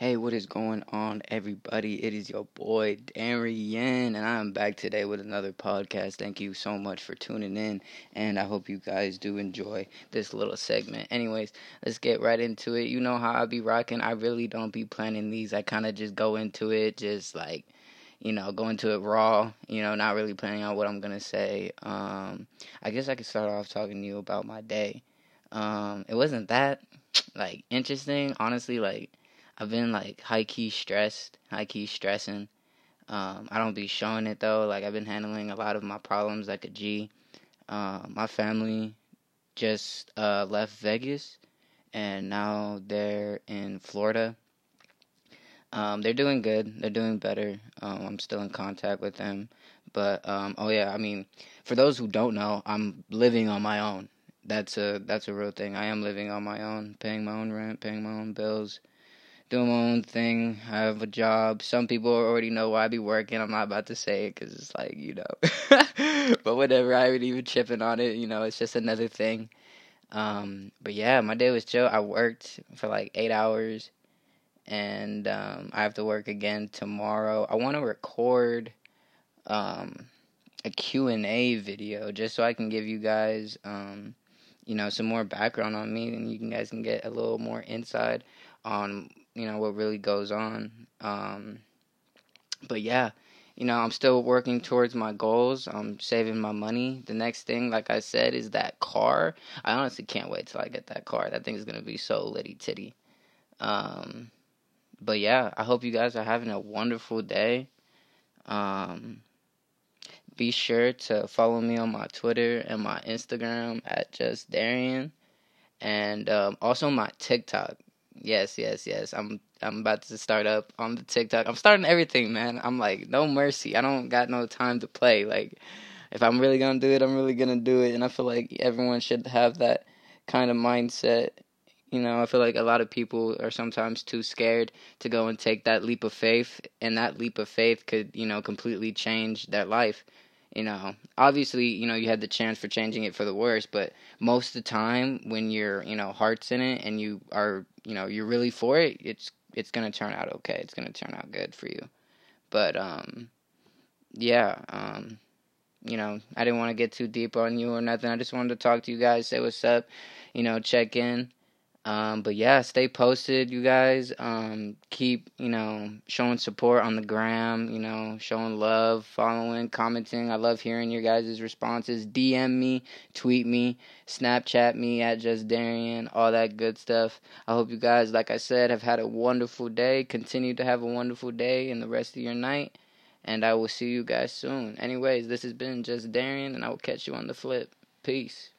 Hey, what is going on, everybody? It is your boy Darian, and I am back today with another podcast. Thank you so much for tuning in, and I hope you guys do enjoy this little segment. Anyways, let's get right into it. You know how I be rocking. I really don't be planning these. I kind of just go into it, just like you know, go into it raw. You know, not really planning on what I'm gonna say. Um, I guess I could start off talking to you about my day. Um, it wasn't that like interesting, honestly. Like I've been like high key stressed, high key stressing. Um, I don't be showing it though. Like I've been handling a lot of my problems like a G. Uh, my family just uh, left Vegas, and now they're in Florida. Um, they're doing good. They're doing better. Um, I'm still in contact with them. But um, oh yeah, I mean, for those who don't know, I'm living on my own. That's a that's a real thing. I am living on my own, paying my own rent, paying my own bills doing my own thing. I have a job. Some people already know why I be working. I'm not about to say it because it's like, you know. but whatever. I ain't even tripping on it. You know, it's just another thing. Um, but yeah, my day was chill. I worked for like eight hours and um, I have to work again tomorrow. I want to record um, a Q&A video just so I can give you guys, um, you know, some more background on me and you guys can get a little more inside on you know what really goes on. Um, but yeah, you know I'm still working towards my goals. I'm saving my money. The next thing, like I said, is that car. I honestly can't wait till I get that car. That thing is gonna be so litty titty. Um, but yeah, I hope you guys are having a wonderful day. Um, be sure to follow me on my Twitter and my Instagram at just Darian, and um, also my TikTok. Yes, yes, yes. I'm I'm about to start up on the TikTok. I'm starting everything, man. I'm like no mercy. I don't got no time to play. Like if I'm really gonna do it, I'm really gonna do it. And I feel like everyone should have that kind of mindset. You know, I feel like a lot of people are sometimes too scared to go and take that leap of faith, and that leap of faith could, you know, completely change their life you know obviously you know you had the chance for changing it for the worse but most of the time when your you know heart's in it and you are you know you're really for it it's it's gonna turn out okay it's gonna turn out good for you. But um yeah um you know i didn't want to get too deep on you or nothing i just wanted to talk to you guys say what's up you know check in um, but yeah, stay posted, you guys. Um, keep, you know, showing support on the gram, you know, showing love, following, commenting. I love hearing your guys' responses. DM me, tweet me, Snapchat me at Just Darian, all that good stuff. I hope you guys, like I said, have had a wonderful day. Continue to have a wonderful day and the rest of your night. And I will see you guys soon. Anyways, this has been Just Darian, and I will catch you on the flip. Peace.